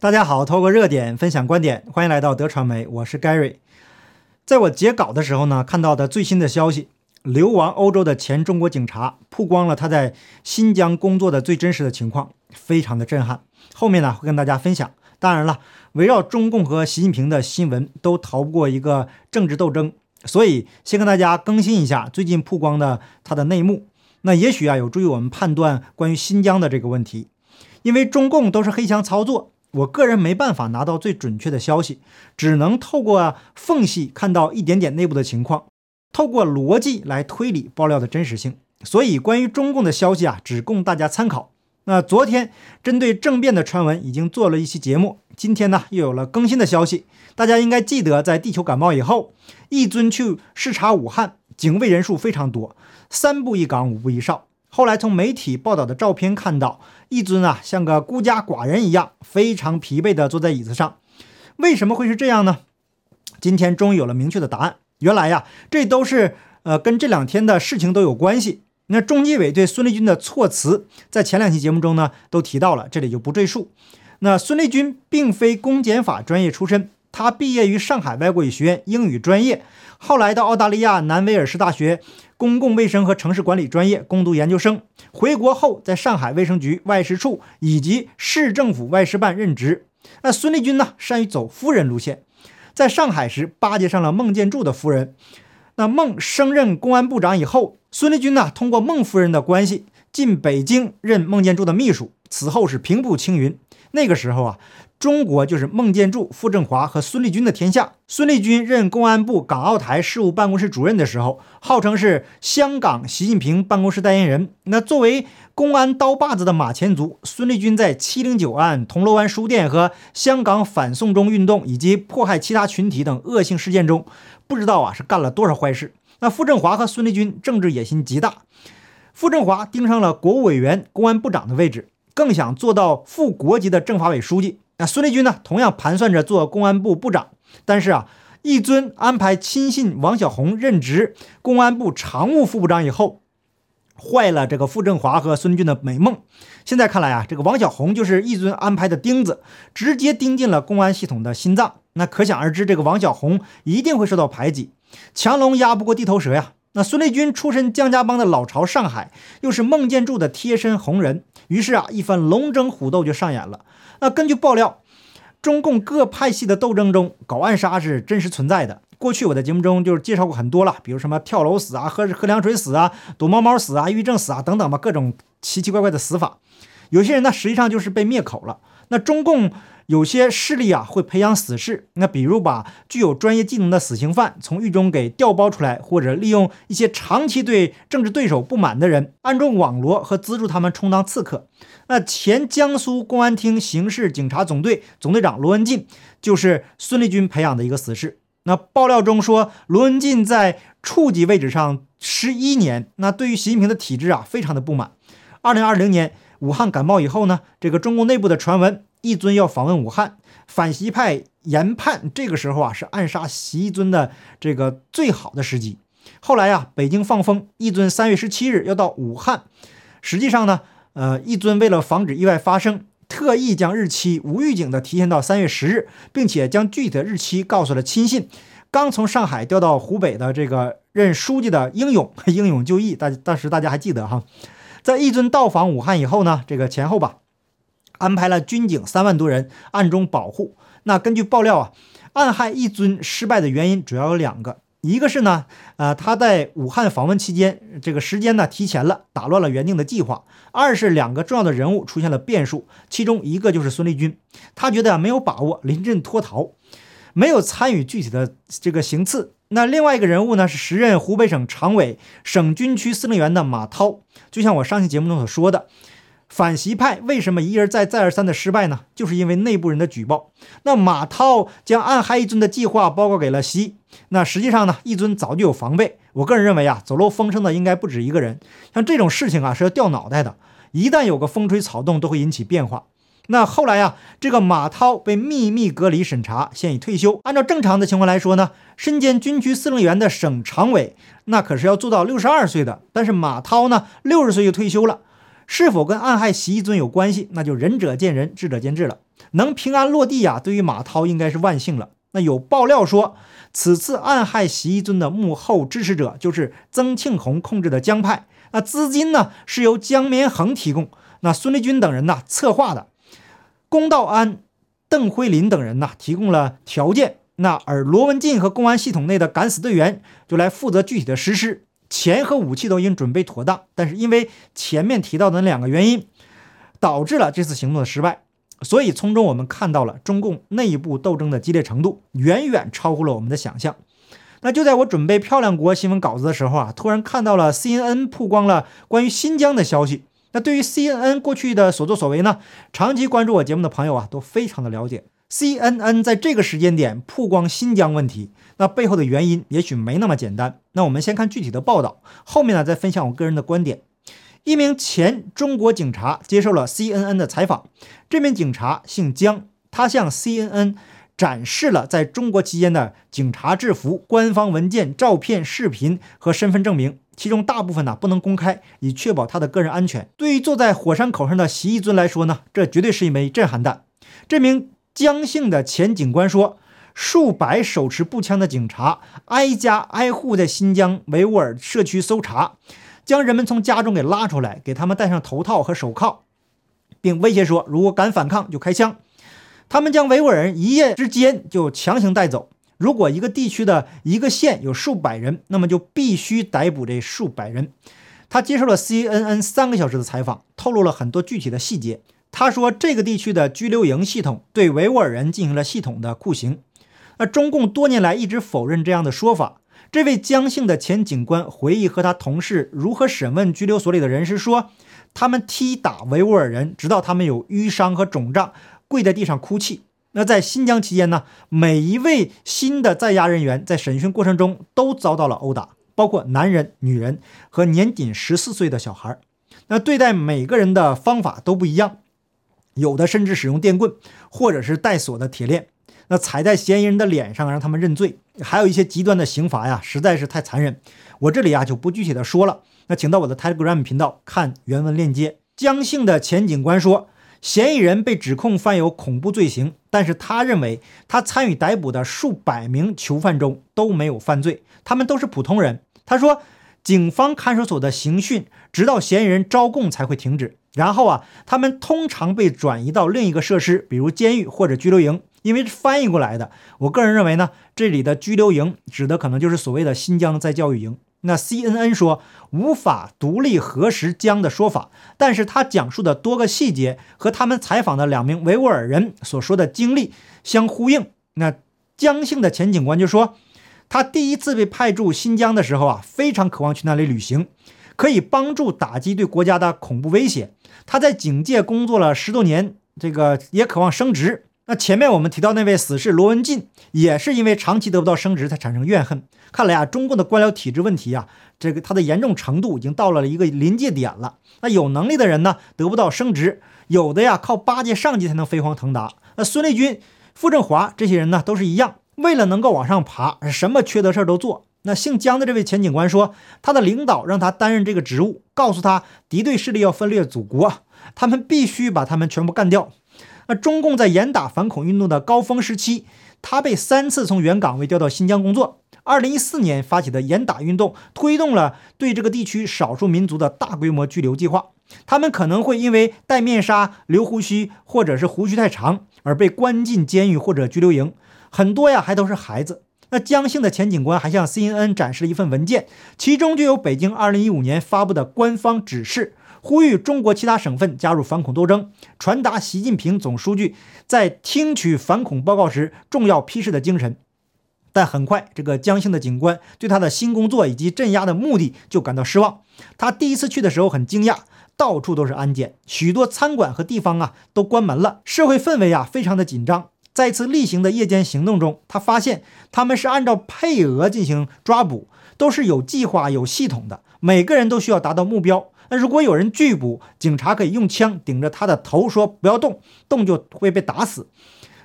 大家好，透过热点分享观点，欢迎来到德传媒，我是 Gary。在我截稿的时候呢，看到的最新的消息，流亡欧洲的前中国警察曝光了他在新疆工作的最真实的情况，非常的震撼。后面呢会跟大家分享。当然了，围绕中共和习近平的新闻都逃不过一个政治斗争，所以先跟大家更新一下最近曝光的他的内幕。那也许啊有助于我们判断关于新疆的这个问题，因为中共都是黑箱操作。我个人没办法拿到最准确的消息，只能透过缝隙看到一点点内部的情况，透过逻辑来推理爆料的真实性。所以，关于中共的消息啊，只供大家参考。那昨天针对政变的传闻已经做了一期节目，今天呢又有了更新的消息。大家应该记得，在地球感冒以后，一尊去视察武汉，警卫人数非常多，三步一岗，五步一哨。后来从媒体报道的照片看到，一尊啊像个孤家寡人一样，非常疲惫地坐在椅子上。为什么会是这样呢？今天终于有了明确的答案。原来呀，这都是呃跟这两天的事情都有关系。那中纪委对孙立军的措辞，在前两期节目中呢都提到了，这里就不赘述。那孙立军并非公检法专业出身，他毕业于上海外国语学院英语专业，后来到澳大利亚南威尔士大学。公共卫生和城市管理专业攻读研究生，回国后在上海卫生局外事处以及市政府外事办任职。那孙立军呢，善于走夫人路线，在上海时巴结上了孟建柱的夫人。那孟升任公安部长以后，孙立军呢，通过孟夫人的关系进北京任孟建柱的秘书，此后是平步青云。那个时候啊。中国就是孟建柱、傅政华和孙立军的天下。孙立军任公安部港澳台事务办公室主任的时候，号称是香港习近平办公室代言人。那作为公安刀把子的马前卒，孙立军在七零九案、铜锣湾书店和香港反送中运动以及迫害其他群体等恶性事件中，不知道啊是干了多少坏事。那傅政华和孙立军政治野心极大，傅政华盯上了国务委员、公安部长的位置，更想做到副国级的政法委书记。那孙立军呢，同样盘算着做公安部部长，但是啊，一尊安排亲信王小红任职公安部常务副部长以后，坏了这个傅政华和孙立军的美梦。现在看来啊，这个王小红就是一尊安排的钉子，直接钉进了公安系统的心脏。那可想而知，这个王小红一定会受到排挤，强龙压不过地头蛇呀。那孙立军出身江家帮的老巢上海，又是孟建柱的贴身红人，于是啊，一番龙争虎斗就上演了。那根据爆料，中共各派系的斗争中，搞暗杀是真实存在的。过去我在节目中就是介绍过很多了，比如什么跳楼死啊、喝喝凉水死啊、躲猫猫死啊、抑郁症死啊等等吧，各种奇奇怪怪的死法。有些人呢，实际上就是被灭口了。那中共。有些势力啊会培养死士，那比如把具有专业技能的死刑犯从狱中给调包出来，或者利用一些长期对政治对手不满的人，暗中网罗和资助他们充当刺客。那前江苏公安厅刑事警察总队总队长罗文进就是孙立军培养的一个死士。那爆料中说，罗文进在处级位置上十一年，那对于习近平的体制啊非常的不满。二零二零年武汉感冒以后呢，这个中共内部的传闻。一尊要访问武汉，反习派研判这个时候啊是暗杀习尊的这个最好的时机。后来呀，北京放风，一尊三月十七日要到武汉。实际上呢，呃，一尊为了防止意外发生，特意将日期无预警的提前到三月十日，并且将具体的日期告诉了亲信。刚从上海调到湖北的这个任书记的英勇英勇就义，大当时大家还记得哈，在一尊到访武汉以后呢，这个前后吧。安排了军警三万多人暗中保护。那根据爆料啊，暗害一尊失败的原因主要有两个，一个是呢，呃，他在武汉访问期间，这个时间呢提前了，打乱了原定的计划；二是两个重要的人物出现了变数，其中一个就是孙立军，他觉得没有把握，临阵脱逃，没有参与具体的这个行刺。那另外一个人物呢，是时任湖北省常委、省军区司令员的马涛。就像我上期节目中所说的。反习派为什么一而再、再而三的失败呢？就是因为内部人的举报。那马涛将暗害一尊的计划报告给了习，那实际上呢，一尊早就有防备。我个人认为啊，走漏风声的应该不止一个人。像这种事情啊，是要掉脑袋的。一旦有个风吹草动，都会引起变化。那后来啊，这个马涛被秘密隔离审查，现已退休。按照正常的情况来说呢，身兼军区司令员的省常委，那可是要做到六十二岁的。但是马涛呢，六十岁就退休了。是否跟暗害习一尊有关系，那就仁者见仁，智者见智了。能平安落地呀，对于马涛应该是万幸了。那有爆料说，此次暗害习一尊的幕后支持者就是曾庆红控制的江派。那资金呢是由江绵恒提供，那孙立军等人呢策划的，龚道安、邓辉林等人呢提供了条件。那而罗文进和公安系统内的敢死队员就来负责具体的实施，钱和武器都已经准备妥当。但是因为前面提到的那两个原因，导致了这次行动的失败。所以从中我们看到了中共内部斗争的激烈程度远远超乎了我们的想象。那就在我准备漂亮国新闻稿子的时候啊，突然看到了 CNN 曝光了关于新疆的消息。那对于 CNN 过去的所作所为呢，长期关注我节目的朋友啊都非常的了解。CNN 在这个时间点曝光新疆问题，那背后的原因也许没那么简单。那我们先看具体的报道，后面呢再分享我个人的观点。一名前中国警察接受了 CNN 的采访。这名警察姓姜，他向 CNN 展示了在中国期间的警察制服、官方文件、照片、视频和身份证明，其中大部分呢不能公开，以确保他的个人安全。对于坐在火山口上的习义尊来说呢，这绝对是一枚震撼弹。这名姜姓的前警官说，数百手持步枪的警察挨家挨户在新疆维吾尔社区搜查。将人们从家中给拉出来，给他们戴上头套和手铐，并威胁说，如果敢反抗就开枪。他们将维吾尔人一夜之间就强行带走。如果一个地区的一个县有数百人，那么就必须逮捕这数百人。他接受了 CNN 三个小时的采访，透露了很多具体的细节。他说，这个地区的拘留营系统对维吾尔人进行了系统的酷刑。那中共多年来一直否认这样的说法。这位江姓的前警官回忆和他同事如何审问拘留所里的人时说：“他们踢打维吾尔人，直到他们有淤伤和肿胀，跪在地上哭泣。”那在新疆期间呢？每一位新的在押人员在审讯过程中都遭到了殴打，包括男人、女人和年仅十四岁的小孩。那对待每个人的方法都不一样，有的甚至使用电棍，或者是带锁的铁链。那踩在嫌疑人的脸上，让他们认罪，还有一些极端的刑罚呀，实在是太残忍。我这里啊就不具体的说了。那请到我的 Telegram 频道看原文链接。江姓的前警官说，嫌疑人被指控犯有恐怖罪行，但是他认为他参与逮捕的数百名囚犯中都没有犯罪，他们都是普通人。他说，警方看守所的刑讯直到嫌疑人招供才会停止，然后啊，他们通常被转移到另一个设施，比如监狱或者拘留营。因为翻译过来的，我个人认为呢，这里的拘留营指的可能就是所谓的新疆再教育营。那 CNN 说无法独立核实江的说法，但是他讲述的多个细节和他们采访的两名维吾尔人所说的经历相呼应。那江姓的前警官就说，他第一次被派驻新疆的时候啊，非常渴望去那里旅行，可以帮助打击对国家的恐怖威胁。他在警界工作了十多年，这个也渴望升职。那前面我们提到那位死士罗文进，也是因为长期得不到升职才产生怨恨。看来啊，中共的官僚体制问题啊，这个它的严重程度已经到了一个临界点了。那有能力的人呢，得不到升职；有的呀，靠巴结上级才能飞黄腾达。那孙立军、傅政华这些人呢，都是一样，为了能够往上爬，什么缺德事儿都做。那姓姜的这位前警官说，他的领导让他担任这个职务，告诉他敌对势力要分裂祖国，他们必须把他们全部干掉。那中共在严打反恐运动的高峰时期，他被三次从原岗位调到新疆工作。二零一四年发起的严打运动，推动了对这个地区少数民族的大规模拘留计划。他们可能会因为戴面纱、留胡须，或者是胡须太长，而被关进监狱或者拘留营。很多呀，还都是孩子。那江姓的前警官还向 CNN 展示了一份文件，其中就有北京二零一五年发布的官方指示。呼吁中国其他省份加入反恐斗争，传达习近平总书记在听取反恐报告时重要批示的精神。但很快，这个江姓的警官对他的新工作以及镇压的目的就感到失望。他第一次去的时候很惊讶，到处都是安检，许多餐馆和地方啊都关门了，社会氛围啊非常的紧张。在一次例行的夜间行动中，他发现他们是按照配额进行抓捕，都是有计划、有系统的，每个人都需要达到目标。那如果有人拒捕，警察可以用枪顶着他的头说不要动，动就会被打死。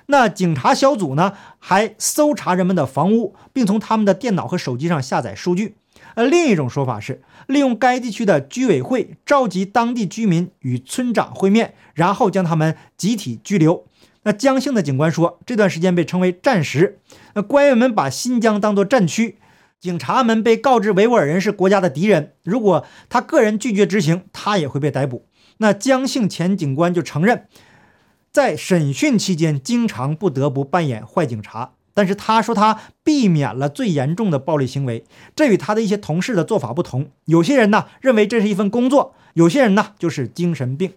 那警察小组呢，还搜查人们的房屋，并从他们的电脑和手机上下载数据。呃，另一种说法是利用该地区的居委会召集当地居民与村长会面，然后将他们集体拘留。那江姓的警官说，这段时间被称为战时。那官员们把新疆当作战区，警察们被告知维吾尔人是国家的敌人，如果他个人拒绝执行，他也会被逮捕。那江姓前警官就承认，在审讯期间经常不得不扮演坏警察，但是他说他避免了最严重的暴力行为，这与他的一些同事的做法不同。有些人呢认为这是一份工作，有些人呢就是精神病。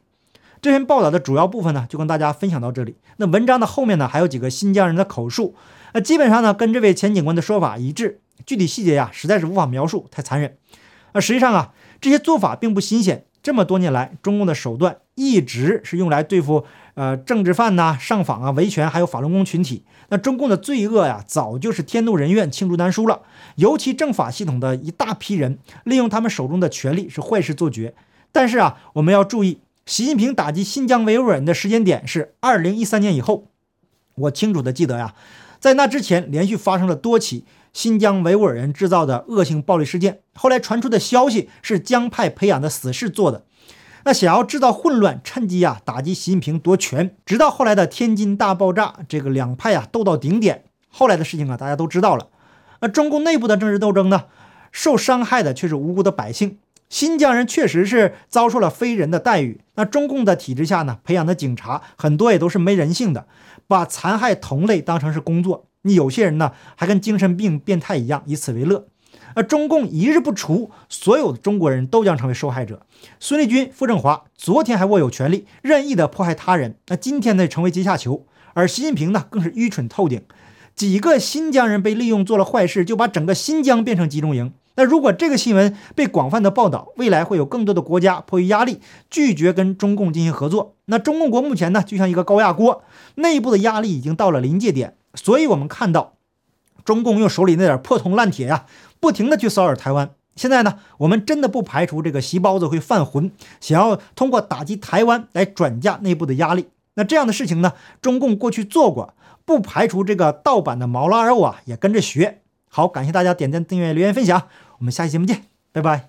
这篇报道的主要部分呢，就跟大家分享到这里。那文章的后面呢，还有几个新疆人的口述，呃，基本上呢跟这位前警官的说法一致。具体细节呀，实在是无法描述，太残忍。啊，实际上啊，这些做法并不新鲜。这么多年来，中共的手段一直是用来对付呃政治犯呐、上访啊、维权还有法轮功群体。那中共的罪恶呀，早就是天怒人怨、罄竹难书了。尤其政法系统的一大批人，利用他们手中的权力是坏事做绝。但是啊，我们要注意。习近平打击新疆维吾尔人的时间点是二零一三年以后，我清楚的记得呀，在那之前连续发生了多起新疆维吾尔人制造的恶性暴力事件。后来传出的消息是江派培养的死士做的，那想要制造混乱，趁机啊打击习近平夺权。直到后来的天津大爆炸，这个两派啊斗到顶点。后来的事情啊大家都知道了。那中共内部的政治斗争呢，受伤害的却是无辜的百姓。新疆人确实是遭受了非人的待遇。那中共的体制下呢，培养的警察很多也都是没人性的，把残害同类当成是工作。你有些人呢，还跟精神病、变态一样，以此为乐。而中共一日不除，所有的中国人都将成为受害者。孙立军、傅政华昨天还握有权力，任意的迫害他人，那今天呢，成为阶下囚。而习近平呢，更是愚蠢透顶，几个新疆人被利用做了坏事，就把整个新疆变成集中营。那如果这个新闻被广泛的报道，未来会有更多的国家迫于压力拒绝跟中共进行合作。那中共国目前呢，就像一个高压锅，内部的压力已经到了临界点。所以，我们看到中共用手里那点破铜烂铁呀，不停的去骚扰台湾。现在呢，我们真的不排除这个习包子会犯浑，想要通过打击台湾来转嫁内部的压力。那这样的事情呢，中共过去做过，不排除这个盗版的毛腊肉啊也跟着学。好，感谢大家点赞、订阅、留言、分享。我们下期节目见，拜拜。